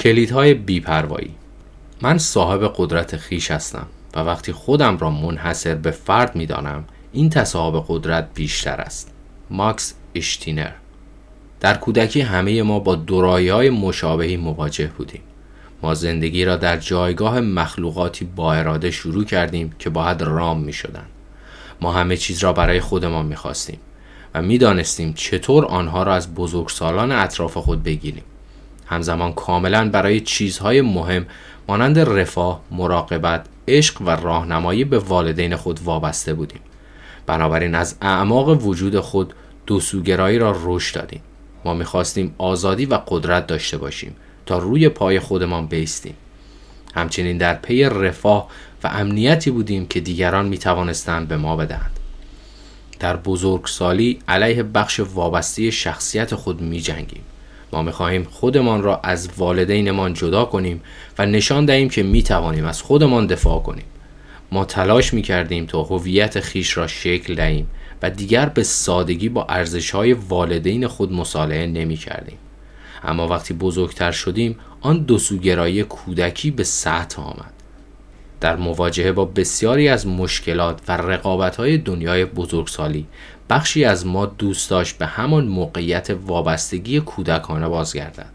کلیدهای بیپروایی من صاحب قدرت خیش هستم و وقتی خودم را منحصر به فرد می دانم این تصاحب قدرت بیشتر است ماکس اشتینر در کودکی همه ما با دورایی های مشابهی مواجه بودیم ما زندگی را در جایگاه مخلوقاتی با اراده شروع کردیم که باید رام می شدن. ما همه چیز را برای خودمان می خواستیم و می دانستیم چطور آنها را از بزرگسالان اطراف خود بگیریم. همزمان کاملا برای چیزهای مهم مانند رفاه، مراقبت، عشق و راهنمایی به والدین خود وابسته بودیم. بنابراین از اعماق وجود خود دوسوگرایی را رشد دادیم. ما می‌خواستیم آزادی و قدرت داشته باشیم تا روی پای خودمان بیستیم همچنین در پی رفاه و امنیتی بودیم که دیگران می توانستند به ما بدهند در بزرگسالی علیه بخش وابسته شخصیت خود می جنگیم ما می خواهیم خودمان را از والدینمان جدا کنیم و نشان دهیم که می توانیم از خودمان دفاع کنیم ما تلاش می کردیم تا هویت خیش را شکل دهیم و دیگر به سادگی با ارزش های والدین خود مصالحه نمی کردیم. اما وقتی بزرگتر شدیم آن دوسوگرایی کودکی به سطح آمد در مواجهه با بسیاری از مشکلات و رقابت های دنیای بزرگسالی بخشی از ما دوست داشت به همان موقعیت وابستگی کودکانه بازگردد.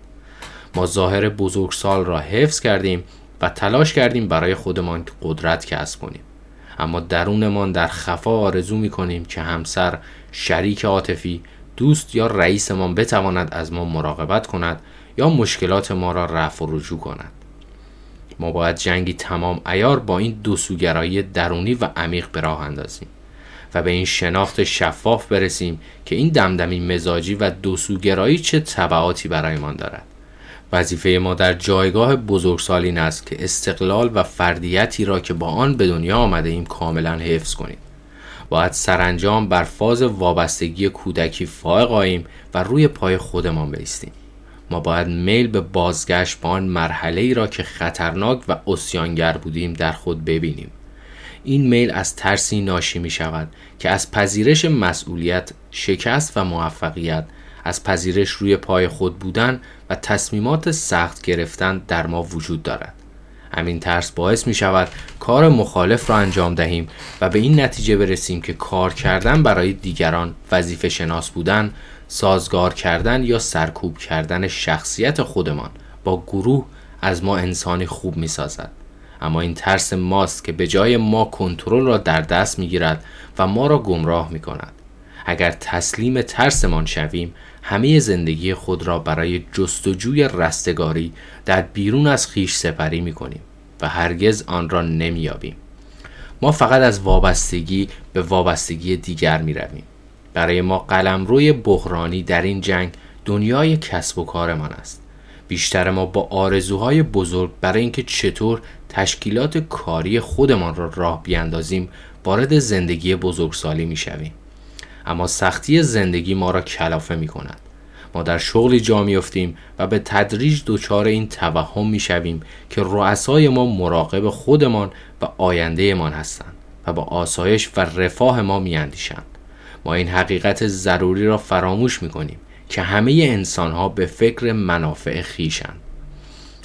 ما ظاهر بزرگسال را حفظ کردیم و تلاش کردیم برای خودمان قدرت کسب کنیم. اما درونمان در خفا آرزو می کنیم که همسر شریک عاطفی دوست یا رئیسمان بتواند از ما مراقبت کند یا مشکلات ما را رفع و رجوع کند. ما باید جنگی تمام ایار با این دو سوگرایی درونی و عمیق به راه اندازیم. و به این شناخت شفاف برسیم که این دمدمی مزاجی و دو سوگرایی چه طبعاتی برایمان دارد. وظیفه ما در جایگاه بزرگسال این است که استقلال و فردیتی را که با آن به دنیا آمده ایم کاملا حفظ کنیم. باید سرانجام بر فاز وابستگی کودکی فائق آییم و روی پای خودمان بیستیم. ما باید میل به بازگشت به آن مرحله ای را که خطرناک و اسیانگر بودیم در خود ببینیم. این میل از ترسی ناشی می شود که از پذیرش مسئولیت شکست و موفقیت از پذیرش روی پای خود بودن و تصمیمات سخت گرفتن در ما وجود دارد همین ترس باعث می شود کار مخالف را انجام دهیم و به این نتیجه برسیم که کار کردن برای دیگران وظیفه شناس بودن سازگار کردن یا سرکوب کردن شخصیت خودمان با گروه از ما انسانی خوب می سازد. اما این ترس ماست که به جای ما کنترل را در دست می گیرد و ما را گمراه می کند. اگر تسلیم ترسمان شویم همه زندگی خود را برای جستجوی رستگاری در بیرون از خیش سپری می کنیم و هرگز آن را نمیابیم. ما فقط از وابستگی به وابستگی دیگر می رویم. برای ما قلمروی بحرانی در این جنگ دنیای کسب و کارمان است. بیشتر ما با آرزوهای بزرگ برای اینکه چطور تشکیلات کاری خودمان را راه بیاندازیم وارد زندگی بزرگسالی می شویم. اما سختی زندگی ما را کلافه می کند. ما در شغلی جا میافتیم و به تدریج دچار این توهم می شویم که رؤسای ما مراقب خودمان و آیندهمان هستند و با آسایش و رفاه ما میاندیشند ما این حقیقت ضروری را فراموش می کنیم که همه انسان ها به فکر منافع خیشند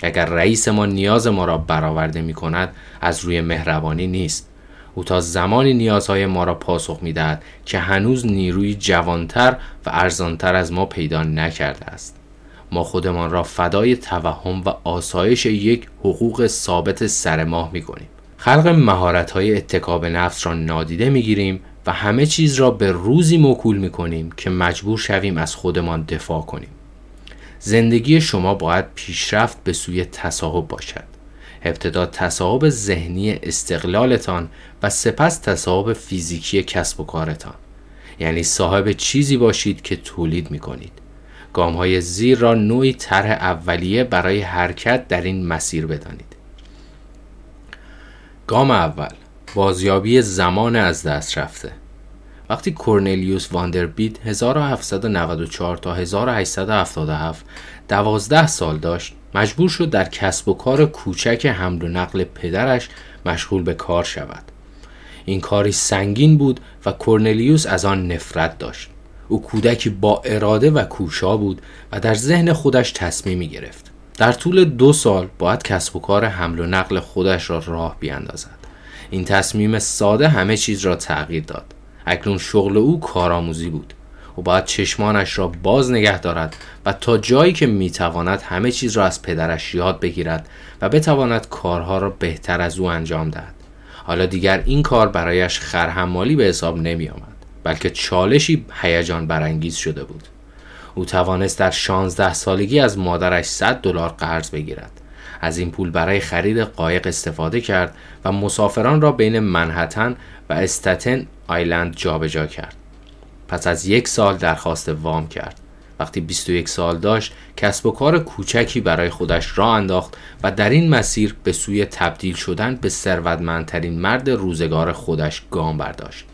اگر رئیس ما نیاز ما را برآورده می کند از روی مهربانی نیست. او تا زمانی نیازهای ما را پاسخ می‌دهد که هنوز نیروی جوانتر و ارزانتر از ما پیدا نکرده است. ما خودمان را فدای توهم و آسایش یک حقوق ثابت سر ماه می کنیم خلق مهارت های اتکاب نفس را نادیده می گیریم و همه چیز را به روزی موکول می کنیم که مجبور شویم از خودمان دفاع کنیم. زندگی شما باید پیشرفت به سوی تصاحب باشد. ابتدا تصاحب ذهنی استقلالتان و سپس تصاحب فیزیکی کسب و کارتان. یعنی صاحب چیزی باشید که تولید می کنید گام های زیر را نوعی طرح اولیه برای حرکت در این مسیر بدانید. گام اول. بازیابی زمان از دست رفته. وقتی کورنلیوس واندربیت 1794 تا 1877 دوازده سال داشت مجبور شد در کسب و کار کوچک حمل و نقل پدرش مشغول به کار شود. این کاری سنگین بود و کورنلیوس از آن نفرت داشت. او کودکی با اراده و کوشا بود و در ذهن خودش تصمیمی گرفت. در طول دو سال باید کسب و کار حمل و نقل خودش را راه بیاندازد. این تصمیم ساده همه چیز را تغییر داد. اکنون شغل او کارآموزی بود. و باید چشمانش را باز نگه دارد و تا جایی که می‌تواند همه چیز را از پدرش یاد بگیرد و بتواند کارها را بهتر از او انجام دهد. حالا دیگر این کار برایش خرحمالی به حساب نمی آمد بلکه چالشی هیجان برانگیز شده بود. او توانست در 16 سالگی از مادرش 100 دلار قرض بگیرد. از این پول برای خرید قایق استفاده کرد و مسافران را بین منحتن و استتن آیلند جابجا کرد. پس از یک سال درخواست وام کرد. وقتی 21 سال داشت کسب و کار کوچکی برای خودش را انداخت و در این مسیر به سوی تبدیل شدن به ثروتمندترین مرد روزگار خودش گام برداشت.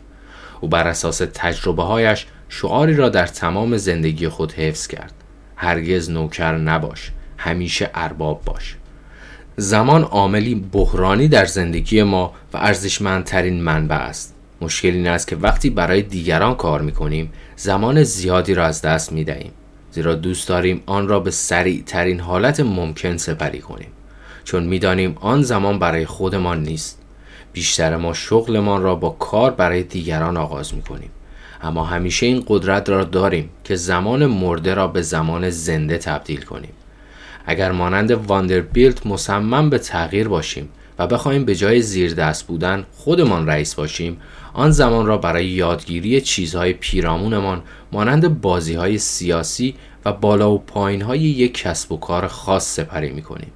او بر اساس تجربه هایش شعاری را در تمام زندگی خود حفظ کرد. هرگز نوکر نباش همیشه ارباب باش. زمان عاملی بحرانی در زندگی ما و ارزشمندترین منبع است. مشکل این است که وقتی برای دیگران کار می‌کنیم زمان زیادی را از دست می دهیم زیرا دوست داریم آن را به سریع ترین حالت ممکن سپری کنیم. چون می‌دانیم آن زمان برای خودمان نیست. بیشتر ما شغلمان را با کار برای دیگران آغاز می کنیم اما همیشه این قدرت را داریم که زمان مرده را به زمان زنده تبدیل کنیم. اگر مانند واندربیلت مصمم به تغییر باشیم و بخواهیم به جای زیر دست بودن خودمان رئیس باشیم آن زمان را برای یادگیری چیزهای پیرامونمان مانند بازی های سیاسی و بالا و پایین های یک کسب و کار خاص سپری می کنیم.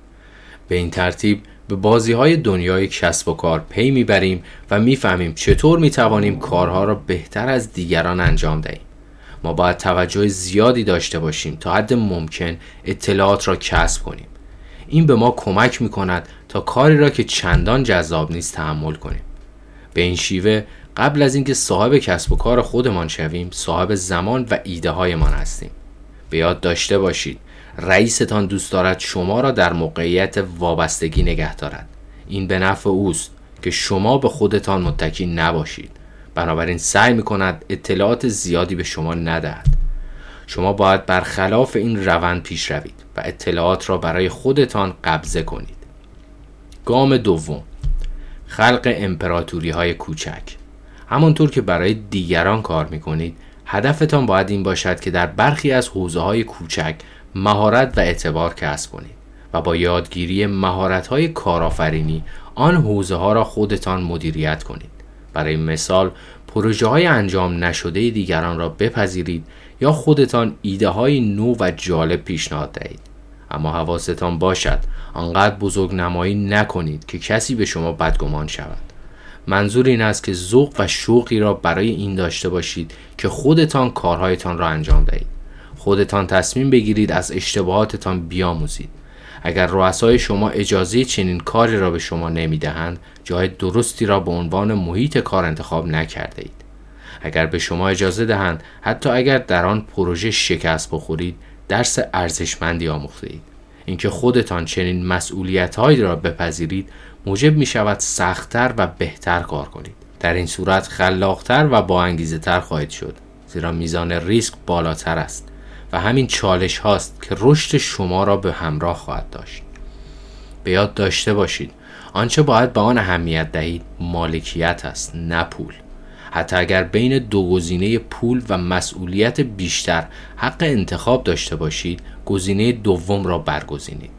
به این ترتیب به بازی های دنیای کسب و کار پی می‌بریم و می‌فهمیم چطور می توانیم کارها را بهتر از دیگران انجام دهیم. ما باید توجه زیادی داشته باشیم تا حد ممکن اطلاعات را کسب کنیم. این به ما کمک می کند تا کاری را که چندان جذاب نیست تحمل کنیم. به این شیوه قبل از اینکه صاحب کسب و کار خودمان شویم صاحب زمان و ایده هایمان هستیم. به یاد داشته باشید رئیستان دوست دارد شما را در موقعیت وابستگی نگه دارد. این به نفع اوست که شما به خودتان متکی نباشید. بنابراین سعی می کند اطلاعات زیادی به شما ندهد. شما باید برخلاف این روند پیش روید و اطلاعات را برای خودتان قبضه کنید. گام دوم. خلق امپراتوری های کوچک. همانطور که برای دیگران کار می کنید هدفتان باید این باشد که در برخی از حوزه های کوچک مهارت و اعتبار کسب کنید و با یادگیری مهارت های کارآفرینی آن حوزه ها را خودتان مدیریت کنید. برای مثال پروژه های انجام نشده دیگران را بپذیرید یا خودتان ایده های نو و جالب پیشنهاد دهید. اما حواستان باشد آنقدر بزرگ نمایی نکنید که کسی به شما بدگمان شود. منظور این است که ذوق و شوقی را برای این داشته باشید که خودتان کارهایتان را انجام دهید. خودتان تصمیم بگیرید از اشتباهاتتان بیاموزید. اگر رؤسای شما اجازه چنین کاری را به شما نمی‌دهند جای درستی را به عنوان محیط کار انتخاب نکرده اید اگر به شما اجازه دهند حتی اگر در آن پروژه شکست بخورید درس ارزشمندی آموخته اید اینکه خودتان چنین مسئولیت را بپذیرید موجب می شود سختتر و بهتر کار کنید. در این صورت خلاقتر و با انگیزه تر خواهید شد زیرا میزان ریسک بالاتر است. و همین چالش هاست که رشد شما را به همراه خواهد داشت. به یاد داشته باشید آنچه باید به آن اهمیت دهید مالکیت است نه پول. حتی اگر بین دو گزینه پول و مسئولیت بیشتر حق انتخاب داشته باشید گزینه دوم را برگزینید.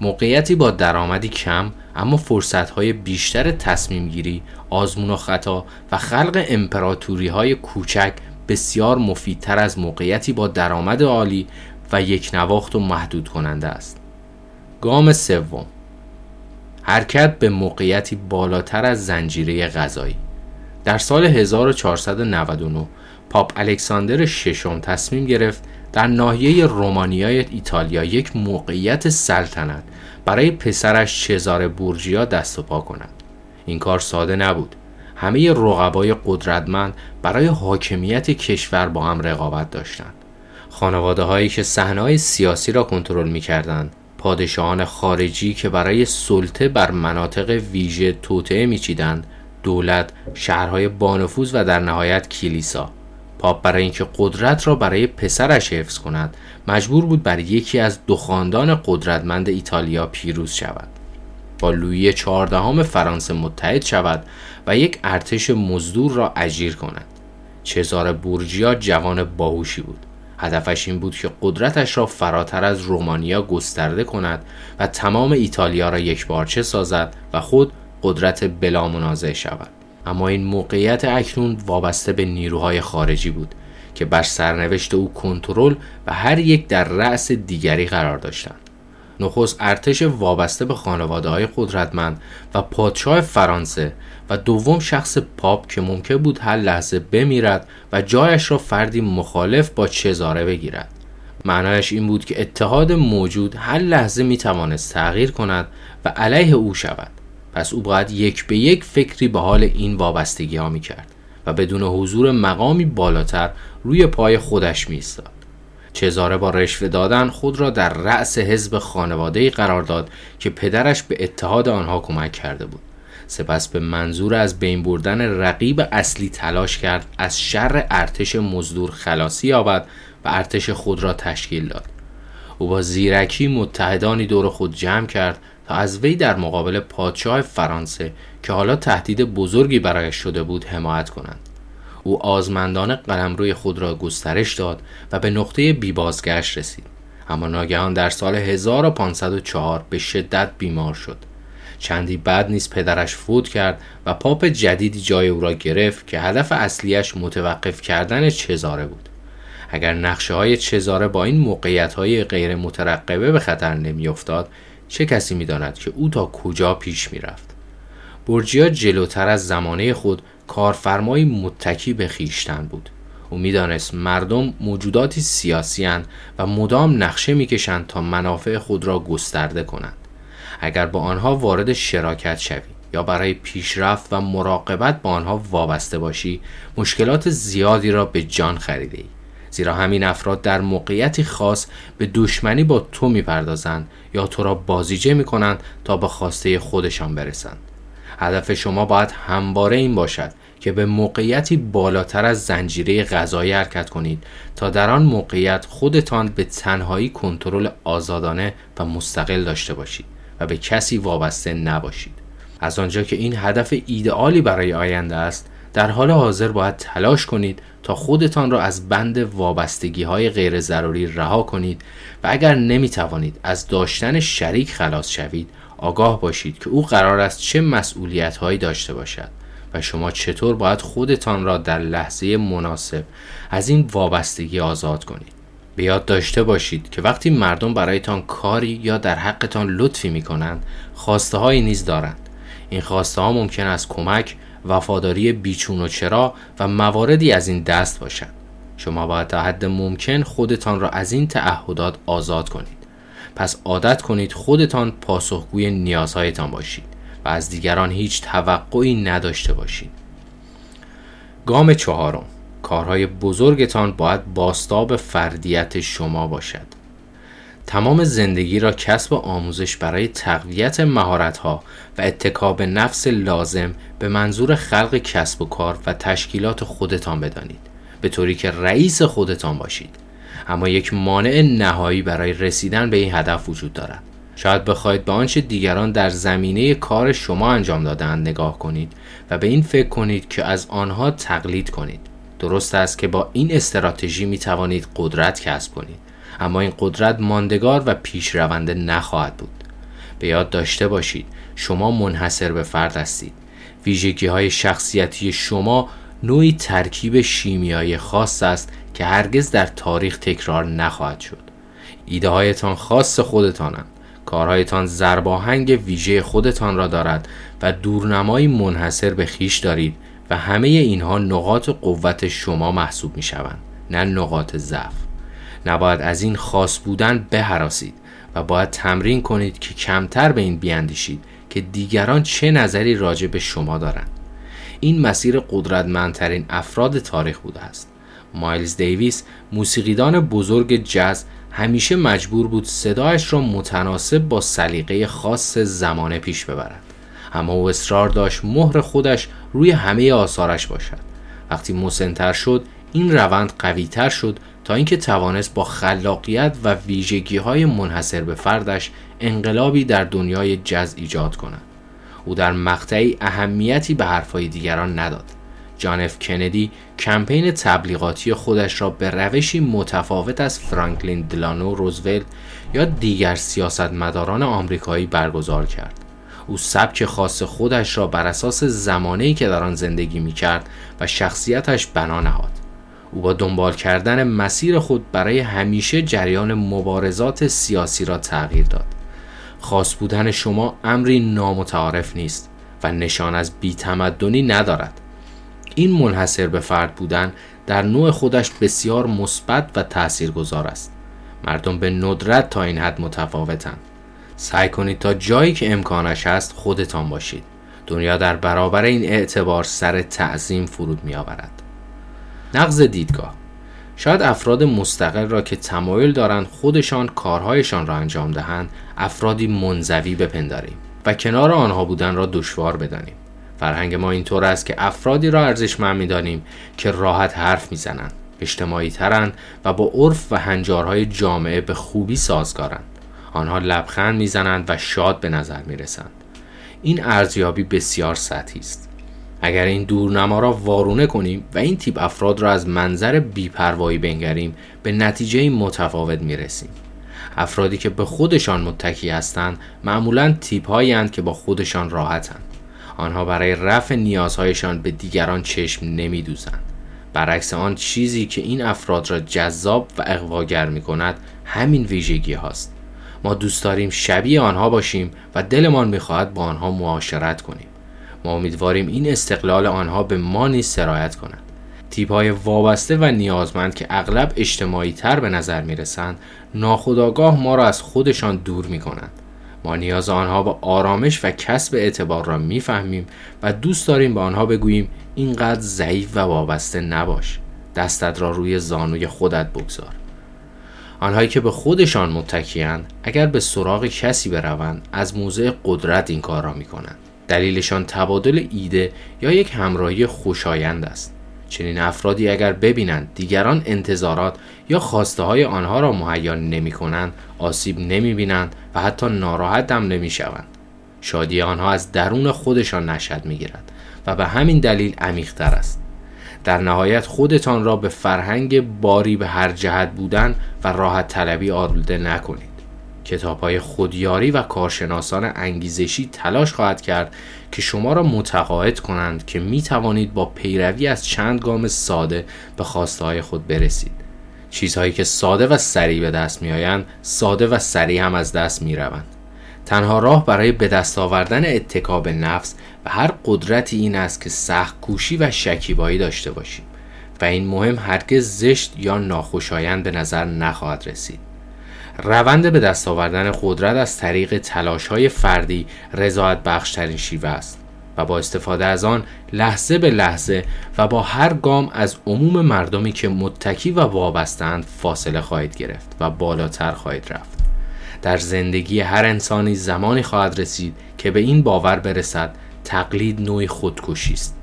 موقعیتی با درآمدی کم اما فرصتهای بیشتر تصمیم گیری، آزمون و خطا و خلق امپراتوری های کوچک بسیار مفیدتر از موقعیتی با درآمد عالی و یک نواخت و محدود کننده است. گام سوم. حرکت به موقعیتی بالاتر از زنجیره غذایی. در سال 1499 پاپ الکساندر ششم تصمیم گرفت در ناحیه رومانیای ایتالیا یک موقعیت سلطنت برای پسرش چزار بورجیا دست و پا کند. این کار ساده نبود. همه رقبای قدرتمند برای حاکمیت کشور با هم رقابت داشتند. خانواده هایی که صحنه سیاسی را کنترل می کردند پادشاهان خارجی که برای سلطه بر مناطق ویژه توطعه میچیدند دولت شهرهای بانفوذ و در نهایت کلیسا. پاپ برای اینکه قدرت را برای پسرش حفظ کند مجبور بود بر یکی از دو خاندان قدرتمند ایتالیا پیروز شود. با لویی چهاردهم فرانسه متحد شود و یک ارتش مزدور را اجیر کند چزار بورجیا جوان باهوشی بود. هدفش این بود که قدرتش را فراتر از رومانیا گسترده کند و تمام ایتالیا را یک بارچه سازد و خود قدرت بلا منازع شود. اما این موقعیت اکنون وابسته به نیروهای خارجی بود که بر سرنوشت او کنترل و هر یک در رأس دیگری قرار داشتند. نخست ارتش وابسته به خانواده های قدرتمند و پادشاه فرانسه و دوم شخص پاپ که ممکن بود هر لحظه بمیرد و جایش را فردی مخالف با چزاره بگیرد معنایش این بود که اتحاد موجود هر لحظه می توانست تغییر کند و علیه او شود پس او باید یک به یک فکری به حال این وابستگی ها می کرد و بدون حضور مقامی بالاتر روی پای خودش می ایستاد. چزاره با رشوه دادن خود را در رأس حزب خانواده قرار داد که پدرش به اتحاد آنها کمک کرده بود. سپس به منظور از بین بردن رقیب اصلی تلاش کرد از شر ارتش مزدور خلاصی یابد و ارتش خود را تشکیل داد. او با زیرکی متحدانی دور خود جمع کرد تا از وی در مقابل پادشاه فرانسه که حالا تهدید بزرگی برایش شده بود حمایت کنند. او آزمندان قلمروی خود را گسترش داد و به نقطه بیبازگشت رسید. اما ناگهان در سال 1504 به شدت بیمار شد. چندی بعد نیز پدرش فوت کرد و پاپ جدیدی جای او را گرفت که هدف اصلیش متوقف کردن چزاره بود. اگر نقشه های چزاره با این موقعیت های غیر مترقبه به خطر نمیافتاد چه کسی می‌داند که او تا کجا پیش می‌رفت؟ برجیا جلوتر از زمانه خود کارفرمایی متکی به خیشتن بود. او می‌دانست مردم موجوداتی سیاسی و مدام نقشه می‌کشند تا منافع خود را گسترده کنند. اگر با آنها وارد شراکت شوی یا برای پیشرفت و مراقبت با آنها وابسته باشی مشکلات زیادی را به جان خریده ای. زیرا همین افراد در موقعیتی خاص به دشمنی با تو می‌پردازند یا تو را بازیجه می‌کنند تا به خواسته خودشان برسند. هدف شما باید همواره این باشد که به موقعیتی بالاتر از زنجیره غذایی حرکت کنید تا در آن موقعیت خودتان به تنهایی کنترل آزادانه و مستقل داشته باشید و به کسی وابسته نباشید. از آنجا که این هدف ایدئالی برای آینده است در حال حاضر باید تلاش کنید تا خودتان را از بند وابستگی های غیر ضروری رها کنید و اگر نمی توانید از داشتن شریک خلاص شوید آگاه باشید که او قرار است چه مسئولیت هایی داشته باشد و شما چطور باید خودتان را در لحظه مناسب از این وابستگی آزاد کنید. به یاد داشته باشید که وقتی مردم برایتان کاری یا در حقتان لطفی می کنند خواسته هایی نیز دارند. این خواسته ها ممکن است کمک وفاداری بیچون و چرا و مواردی از این دست باشند. شما باید تا حد ممکن خودتان را از این تعهدات آزاد کنید. پس عادت کنید خودتان پاسخگوی نیازهایتان باشید و از دیگران هیچ توقعی نداشته باشید. گام چهارم. کارهای بزرگتان باید باستاب فردیت شما باشد. تمام زندگی را کسب آموزش برای تقویت مهارت‌ها و اتکاب نفس لازم به منظور خلق کسب و کار و تشکیلات خودتان بدانید. به طوری که رئیس خودتان باشید. اما یک مانع نهایی برای رسیدن به این هدف وجود دارد. شاید بخواهید به آنچه دیگران در زمینه کار شما انجام دادند نگاه کنید و به این فکر کنید که از آنها تقلید کنید. درست است که با این استراتژی می توانید قدرت کسب کنید. اما این قدرت ماندگار و پیشرونده نخواهد بود. به یاد داشته باشید شما منحصر به فرد هستید. ویژگی های شخصیتی شما نوعی ترکیب شیمیایی خاص است که هرگز در تاریخ تکرار نخواهد شد. ایده هایتان خاص خودتانند. کارهایتان زرباهنگ ویژه خودتان را دارد و دورنمایی منحصر به خیش دارید و همه اینها نقاط قوت شما محسوب می شوند نه نقاط ضعف. نباید از این خاص بودن بهراسید و باید تمرین کنید که کمتر به این بیاندیشید که دیگران چه نظری راجع به شما دارند. این مسیر قدرتمندترین افراد تاریخ بوده است. مایلز دیویس موسیقیدان بزرگ جز همیشه مجبور بود صدایش را متناسب با سلیقه خاص زمانه پیش ببرد. اما او اصرار داشت مهر خودش روی همه آثارش باشد. وقتی مسنتر شد این روند قویتر شد تا اینکه توانست با خلاقیت و ویژگی های منحصر به فردش انقلابی در دنیای جز ایجاد کند. او در مقطعی اهمیتی به حرفهای دیگران نداد. جان اف کندی کمپین تبلیغاتی خودش را به روشی متفاوت از فرانکلین دلانو روزولت یا دیگر سیاستمداران آمریکایی برگزار کرد. او سبک خاص خودش را بر اساس زمانه‌ای که در آن زندگی می کرد و شخصیتش بنا نهاد. او با دنبال کردن مسیر خود برای همیشه جریان مبارزات سیاسی را تغییر داد. خاص بودن شما امری نامتعارف نیست و نشان از بیتمدنی ندارد. این منحصر به فرد بودن در نوع خودش بسیار مثبت و تاثیرگذار است. مردم به ندرت تا این حد متفاوتند. سعی کنید تا جایی که امکانش هست خودتان باشید. دنیا در برابر این اعتبار سر تعظیم فرود می آورد نقض دیدگاه. شاید افراد مستقل را که تمایل دارند خودشان کارهایشان را انجام دهند افرادی منزوی بپنداریم و کنار آنها بودن را دشوار بدانیم. فرهنگ ما اینطور است که افرادی را ارزشمند می‌دانیم که راحت حرف می‌زنند اجتماعی ترند و با عرف و هنجارهای جامعه به خوبی سازگارند. آنها لبخند می‌زنند و شاد به نظر می‌رسند. این ارزیابی بسیار سطحی است. اگر این دورنما را وارونه کنیم و این تیپ افراد را از منظر بیپروایی بنگریم به نتیجه متفاوت می‌رسیم. افرادی که به خودشان متکی هستند معمولا تیپ هایی که با خودشان راحتند. آنها برای رفع نیازهایشان به دیگران چشم نمیدوزند. برعکس آن چیزی که این افراد را جذاب و اقواگر می کند همین ویژگی هاست. ما دوست داریم شبیه آنها باشیم و دلمان می‌خواهد با آنها معاشرت کنیم. ما امیدواریم این استقلال آنها به ما نیز سرایت کند. تیپ های وابسته و نیازمند که اغلب اجتماعی تر به نظر می رسند ناخداگاه ما را از خودشان دور می کنند ما نیاز آنها به آرامش و کسب اعتبار را می‌فهمیم و دوست داریم به آنها بگوییم اینقدر ضعیف و وابسته نباش. دستت را روی زانوی خودت بگذار. آنهایی که به خودشان متکیند اگر به سراغ کسی بروند از موضع قدرت این کار را می کنند دلیلشان تبادل ایده یا یک همراهی خوشایند است. چنین افرادی اگر ببینند دیگران انتظارات یا خواسته های آنها را مهیا نمی کنند آسیب نمی بینند و حتی ناراحت هم نمی شوند شادی آنها از درون خودشان نشد می گیرد و به همین دلیل عمیقتر است. در نهایت خودتان را به فرهنگ باری به هر جهت بودن و راحت طلبی آلوده نکنید. کتاب های خودیاری و کارشناسان انگیزشی تلاش خواهد کرد که شما را متقاعد کنند که می توانید با پیروی از چند گام ساده به خواسته های خود برسید. چیزهایی که ساده و سریع به دست می آیند ساده و سریع هم از دست می روند. تنها راه برای به دست آوردن اتکاب نفس و هر قدرتی این است که سخت کوشی و شکیبایی داشته باشیم و این مهم هرگز زشت یا ناخوشایند به نظر نخواهد رسید. روند به دست آوردن قدرت از طریق تلاش های فردی رضایت بخشترین شیوه است و با استفاده از آن لحظه به لحظه و با هر گام از عموم مردمی که متکی و وابستند فاصله خواهید گرفت و بالاتر خواهید رفت. در زندگی هر انسانی زمانی خواهد رسید که به این باور برسد تقلید نوعی خودکشی است.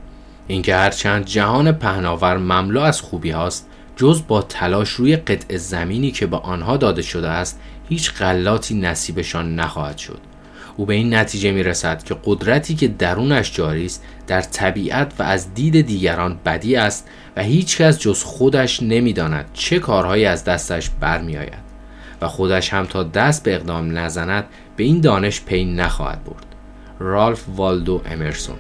اینکه هرچند جهان پهناور مملو از خوبی هاست جز با تلاش روی قطع زمینی که به آنها داده شده است هیچ غلاتی نصیبشان نخواهد شد. او به این نتیجه می رسد که قدرتی که درونش جاری است در طبیعت و از دید دیگران بدی است و هیچکس جز خودش نمی‌داند چه کارهایی از دستش برمیآید و خودش هم تا دست به اقدام نزند به این دانش پی نخواهد برد. رالف والدو امرسون